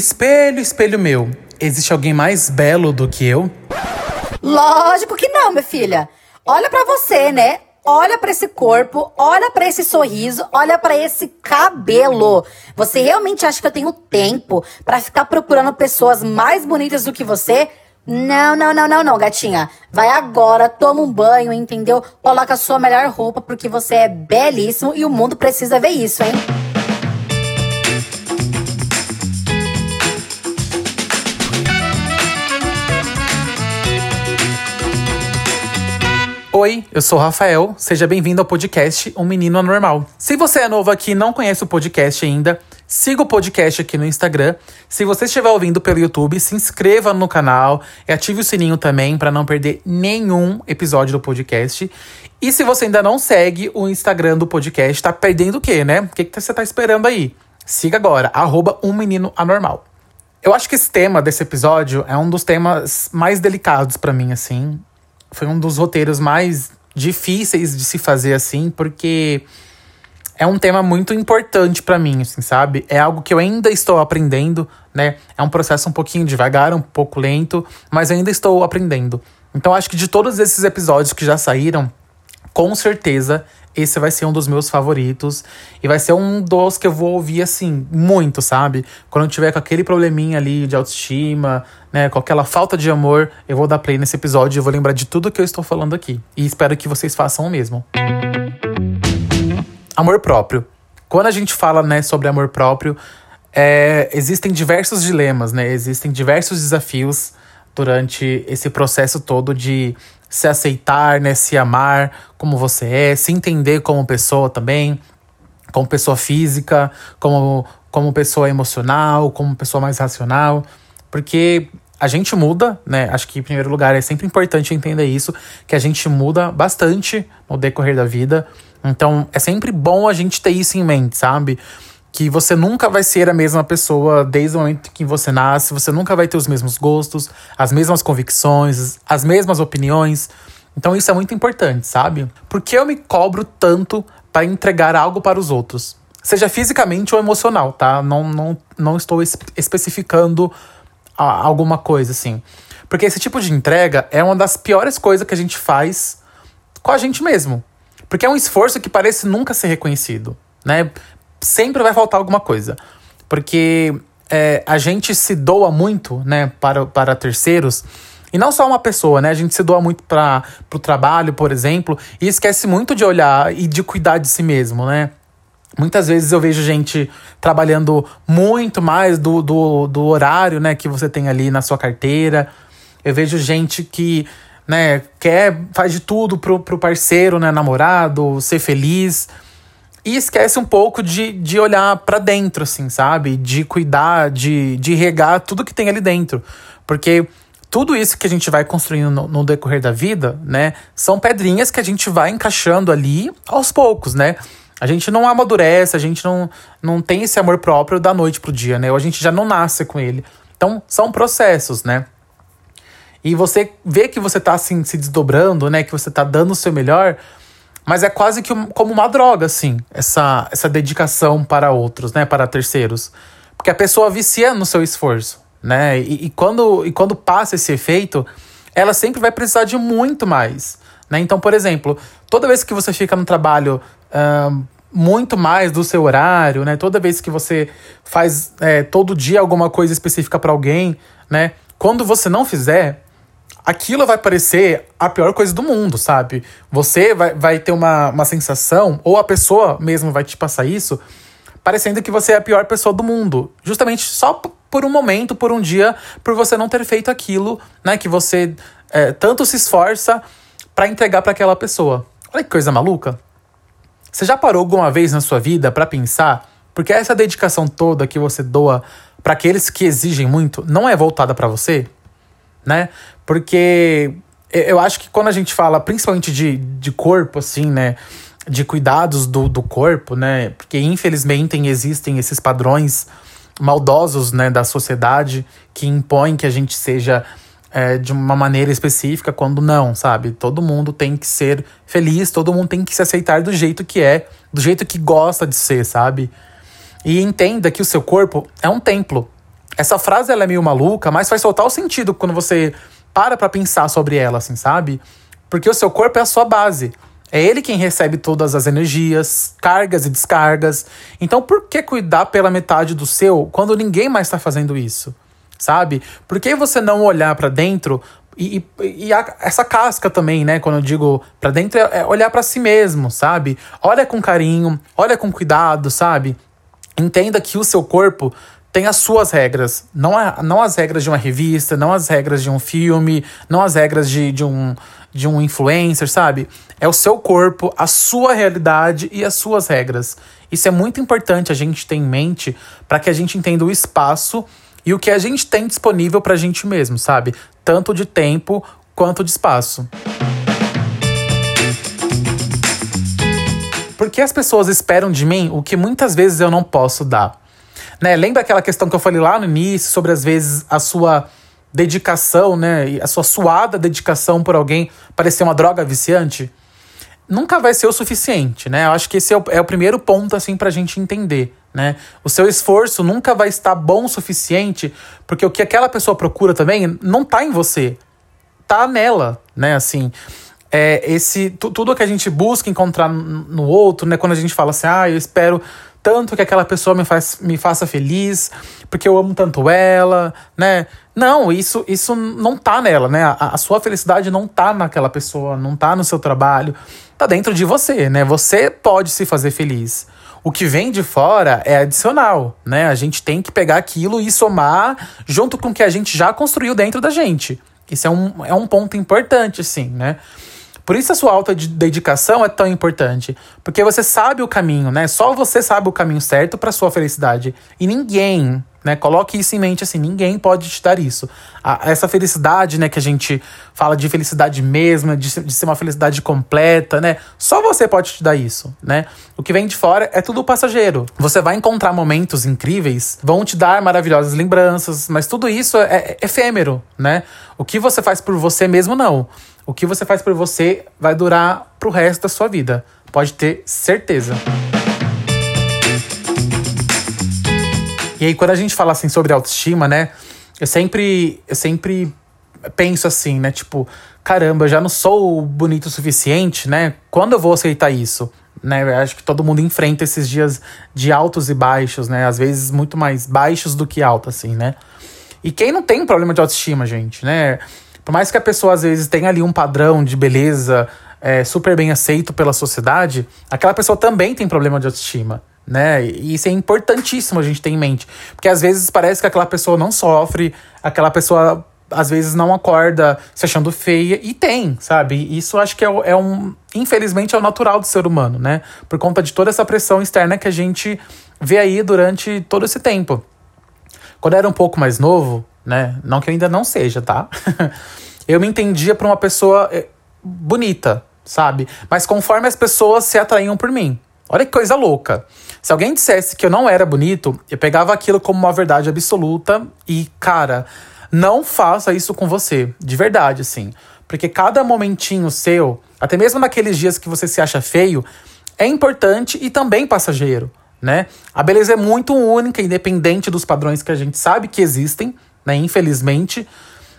Espelho, espelho meu, existe alguém mais belo do que eu? Lógico que não, minha filha. Olha para você, né? Olha para esse corpo, olha para esse sorriso, olha para esse cabelo. Você realmente acha que eu tenho tempo para ficar procurando pessoas mais bonitas do que você? Não, não, não, não, não, gatinha. Vai agora, toma um banho, entendeu? Coloca a sua melhor roupa porque você é belíssimo e o mundo precisa ver isso, hein? Oi, eu sou o Rafael, seja bem-vindo ao podcast Um Menino Anormal. Se você é novo aqui e não conhece o podcast ainda, siga o podcast aqui no Instagram. Se você estiver ouvindo pelo YouTube, se inscreva no canal e ative o sininho também para não perder nenhum episódio do podcast. E se você ainda não segue o Instagram do podcast, tá perdendo o quê, né? O que, que você tá esperando aí? Siga agora, arroba Um Menino Anormal. Eu acho que esse tema desse episódio é um dos temas mais delicados para mim, assim foi um dos roteiros mais difíceis de se fazer assim, porque é um tema muito importante para mim, assim, sabe? É algo que eu ainda estou aprendendo, né? É um processo um pouquinho devagar, um pouco lento, mas ainda estou aprendendo. Então acho que de todos esses episódios que já saíram, com certeza esse vai ser um dos meus favoritos. E vai ser um dos que eu vou ouvir, assim, muito, sabe? Quando eu tiver com aquele probleminha ali de autoestima, né? Com aquela falta de amor, eu vou dar play nesse episódio e vou lembrar de tudo que eu estou falando aqui. E espero que vocês façam o mesmo. Amor próprio. Quando a gente fala, né, sobre amor próprio, é, existem diversos dilemas, né? Existem diversos desafios durante esse processo todo de se aceitar, né, se amar como você é, se entender como pessoa também, como pessoa física, como como pessoa emocional, como pessoa mais racional, porque a gente muda, né? Acho que em primeiro lugar é sempre importante entender isso, que a gente muda bastante no decorrer da vida. Então é sempre bom a gente ter isso em mente, sabe? Que você nunca vai ser a mesma pessoa desde o momento que você nasce, você nunca vai ter os mesmos gostos, as mesmas convicções, as mesmas opiniões. Então isso é muito importante, sabe? Porque eu me cobro tanto para entregar algo para os outros? Seja fisicamente ou emocional, tá? Não, não, não estou especificando alguma coisa assim. Porque esse tipo de entrega é uma das piores coisas que a gente faz com a gente mesmo. Porque é um esforço que parece nunca ser reconhecido, né? Sempre vai faltar alguma coisa. Porque é, a gente se doa muito, né, para, para terceiros. E não só uma pessoa, né? A gente se doa muito para o trabalho, por exemplo, e esquece muito de olhar e de cuidar de si mesmo, né? Muitas vezes eu vejo gente trabalhando muito mais do, do, do horário, né, que você tem ali na sua carteira. Eu vejo gente que, né, quer, faz de tudo pro, pro parceiro, né, namorado, ser feliz. E esquece um pouco de, de olhar para dentro, assim, sabe? De cuidar, de, de regar tudo que tem ali dentro. Porque tudo isso que a gente vai construindo no, no, decorrer da vida, né? São pedrinhas que a gente vai encaixando ali aos poucos, né? A gente não amadurece, a gente não, não tem esse amor próprio da noite pro dia, né? Ou a gente já não nasce com ele. Então, são processos, né? E você vê que você tá assim, se desdobrando, né? Que você tá dando o seu melhor mas é quase que um, como uma droga, assim, essa, essa dedicação para outros, né? Para terceiros. Porque a pessoa vicia no seu esforço, né? E, e, quando, e quando passa esse efeito, ela sempre vai precisar de muito mais. Né? Então, por exemplo, toda vez que você fica no trabalho uh, muito mais do seu horário, né? Toda vez que você faz é, todo dia alguma coisa específica para alguém, né? Quando você não fizer, aquilo vai parecer a pior coisa do mundo, sabe? Você vai, vai ter uma, uma sensação, ou a pessoa mesmo vai te passar isso, parecendo que você é a pior pessoa do mundo. Justamente só por um momento, por um dia, por você não ter feito aquilo, né? Que você é, tanto se esforça para entregar para aquela pessoa. Olha que coisa maluca. Você já parou alguma vez na sua vida para pensar porque essa dedicação toda que você doa para aqueles que exigem muito não é voltada para você? né? Porque eu acho que quando a gente fala principalmente de, de corpo, assim, né? De cuidados do, do corpo, né? Porque infelizmente existem esses padrões maldosos, né? Da sociedade que impõem que a gente seja é, de uma maneira específica quando não, sabe? Todo mundo tem que ser feliz, todo mundo tem que se aceitar do jeito que é, do jeito que gosta de ser, sabe? E entenda que o seu corpo é um templo, Essa frase ela é meio maluca, mas faz total sentido quando você para pra pensar sobre ela, assim, sabe? Porque o seu corpo é a sua base. É ele quem recebe todas as energias, cargas e descargas. Então, por que cuidar pela metade do seu quando ninguém mais está fazendo isso? Sabe? Por que você não olhar para dentro e, e, e a, essa casca também, né? Quando eu digo para dentro, é, é olhar para si mesmo, sabe? Olha com carinho, olha com cuidado, sabe? Entenda que o seu corpo tem as suas regras. Não, a, não as regras de uma revista, não as regras de um filme, não as regras de, de, um, de um influencer, sabe? É o seu corpo, a sua realidade e as suas regras. Isso é muito importante a gente ter em mente para que a gente entenda o espaço e o que a gente tem disponível para a gente mesmo, sabe? Tanto de tempo quanto de espaço. Porque as pessoas esperam de mim o que muitas vezes eu não posso dar. Né? Lembra aquela questão que eu falei lá no início sobre às vezes a sua dedicação, né, a sua suada dedicação por alguém parecer uma droga viciante? Nunca vai ser o suficiente, né? Eu acho que esse é o, é o primeiro ponto assim pra gente entender né? O seu esforço nunca vai estar bom o suficiente, porque o que aquela pessoa procura também não tá em você, tá nela, né? Assim, é esse tudo que a gente busca encontrar no outro, né? Quando a gente fala assim, ah, eu espero tanto que aquela pessoa me, faz, me faça feliz, porque eu amo tanto ela, né? Não, isso, isso não tá nela, né? A, a, sua felicidade não tá naquela pessoa, não tá no seu trabalho, tá dentro de você, né? Você pode se fazer feliz. O que vem de fora é adicional, né? A gente tem que pegar aquilo e somar junto com o que a gente já construiu dentro da gente. Isso é um, é um ponto importante, sim, né? Por isso a sua alta dedicação é tão importante, porque você sabe o caminho, né? Só você sabe o caminho certo para sua felicidade e ninguém, né? Coloque isso em mente assim, ninguém pode te dar isso. A, essa felicidade, né, que a gente fala de felicidade mesma, de, de ser uma felicidade completa, né? Só você pode te dar isso, né? O que vem de fora é tudo passageiro. Você vai encontrar momentos incríveis, vão te dar maravilhosas lembranças, mas tudo isso é, é efêmero, né? O que você faz por você mesmo, não. O que você faz por você vai durar pro resto da sua vida. Pode ter certeza. E aí, quando a gente fala assim sobre autoestima, né? Eu sempre, eu sempre penso assim, né? Tipo, caramba, eu já não sou bonito o suficiente, né? Quando eu vou aceitar isso? Né? Eu acho que todo mundo enfrenta esses dias de altos e baixos, né? Às vezes muito mais baixos do que altos, assim, né? E quem não tem problema de autoestima, gente, né? Por mais que a pessoa às vezes tenha ali um padrão de beleza é, super bem aceito pela sociedade, aquela pessoa também tem problema de autoestima né? E isso é importantíssimo a gente ter em mente. Porque às vezes parece que aquela pessoa não sofre, aquela pessoa às vezes não acorda se achando feia, e tem, sabe? Isso acho que é, é um. Infelizmente é o natural do ser humano, né? Por conta de toda essa pressão externa que a gente vê aí durante todo esse tempo. Quando eu era um pouco mais novo, né? Não que eu ainda não seja, tá? eu me entendia por uma pessoa eh, bonita, sabe? Mas conforme as pessoas se atraíam por mim. Olha que coisa louca. Se alguém dissesse que eu não era bonito, eu pegava aquilo como uma verdade absoluta e, cara, não faça isso com você. De verdade, assim. Porque cada momentinho seu, até mesmo naqueles dias que você se acha feio, é importante e também passageiro, né? A beleza é muito única, independente dos padrões que a gente sabe que existem, né? Infelizmente.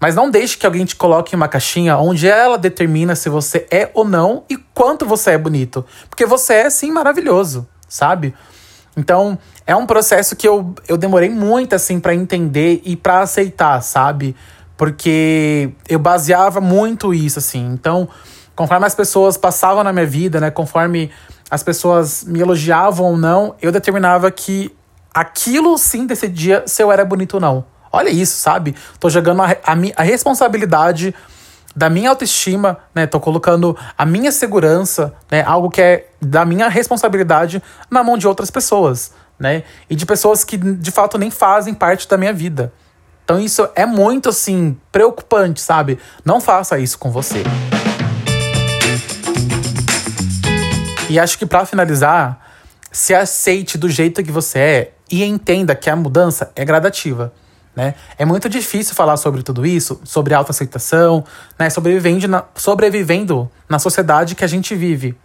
Mas não deixe que alguém te coloque em uma caixinha onde ela determina se você é ou não e quanto você é bonito. Porque você é, sim, maravilhoso, sabe? Então, é um processo que eu, eu demorei muito, assim, para entender e para aceitar, sabe? Porque eu baseava muito isso, assim. Então, conforme as pessoas passavam na minha vida, né? Conforme as pessoas me elogiavam ou não, eu determinava que aquilo sim decidia se eu era bonito ou não. Olha isso, sabe? Tô jogando a, a, a responsabilidade da minha autoestima, né? Tô colocando a minha segurança, né? Algo que é da minha responsabilidade na mão de outras pessoas, né? E de pessoas que de fato nem fazem parte da minha vida. Então isso é muito assim preocupante, sabe? Não faça isso com você. E acho que para finalizar, se aceite do jeito que você é e entenda que a mudança é gradativa. Né? É muito difícil falar sobre tudo isso, sobre autoaceitação, né? sobrevivendo, na, sobrevivendo na sociedade que a gente vive.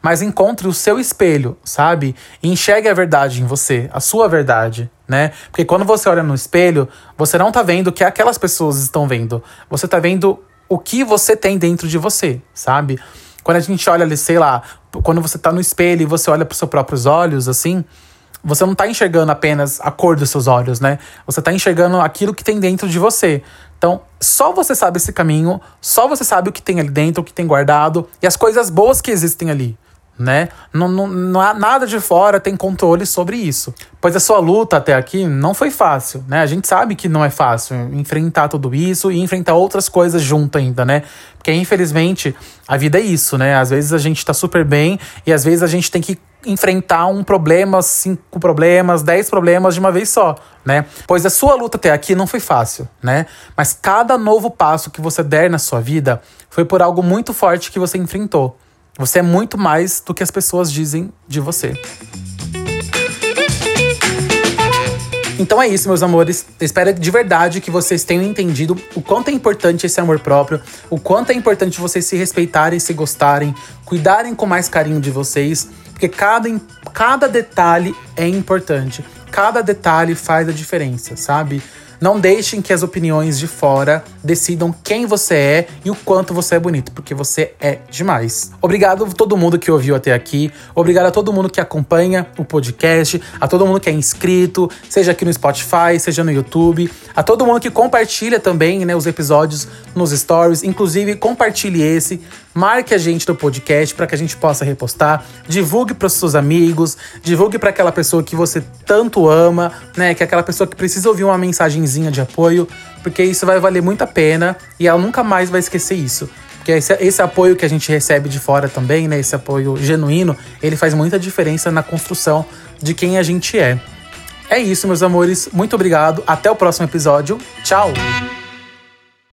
mas encontre o seu espelho, sabe? E enxergue a verdade em você, a sua verdade, né? Porque quando você olha no espelho, você não tá vendo o que aquelas pessoas estão vendo. Você tá vendo o que você tem dentro de você, sabe? Quando a gente olha ali, sei lá, quando você tá no espelho e você olha para os seus próprios olhos, assim, você não tá enxergando apenas a cor dos seus olhos, né? Você tá enxergando aquilo que tem dentro de você. Então, só você sabe esse caminho, só você sabe o que tem ali dentro, o que tem guardado e as coisas boas que existem ali né? Não, não, não há nada de fora tem controle sobre isso. Pois a sua luta até aqui não foi fácil, né? A gente sabe que não é fácil enfrentar tudo isso e enfrentar outras coisas junto ainda, né? Porque infelizmente a vida é isso, né? Às vezes a gente tá super bem e às vezes a gente tem que enfrentar um problema, cinco problemas, dez problemas de uma vez só, né? Pois a sua luta até aqui não foi fácil, né? Mas cada novo passo que você der na sua vida foi por algo muito forte que você enfrentou. Você é muito mais do que as pessoas dizem de você. Então é isso, meus amores. espero de verdade que vocês tenham entendido o quanto é importante esse amor próprio, o quanto é importante vocês se respeitarem, se gostarem, cuidarem com mais carinho de vocês, porque cada, cada detalhe é importante. Cada detalhe faz a diferença, sabe? Não deixem que as opiniões de fora decidam quem você é e o quanto você é bonito, porque você é demais. Obrigado a todo mundo que ouviu até aqui. Obrigado a todo mundo que acompanha o podcast, a todo mundo que é inscrito, seja aqui no Spotify, seja no YouTube, a todo mundo que compartilha também, né, os episódios nos stories, inclusive compartilhe esse, marque a gente do podcast para que a gente possa repostar, divulgue para seus amigos, divulgue para aquela pessoa que você tanto ama, né, que é aquela pessoa que precisa ouvir uma mensagenzinha de apoio, porque isso vai valer muito a pena e ela nunca mais vai esquecer isso. Porque esse, esse apoio que a gente recebe de fora também, né, esse apoio genuíno, ele faz muita diferença na construção de quem a gente é. É isso, meus amores. Muito obrigado. Até o próximo episódio. Tchau!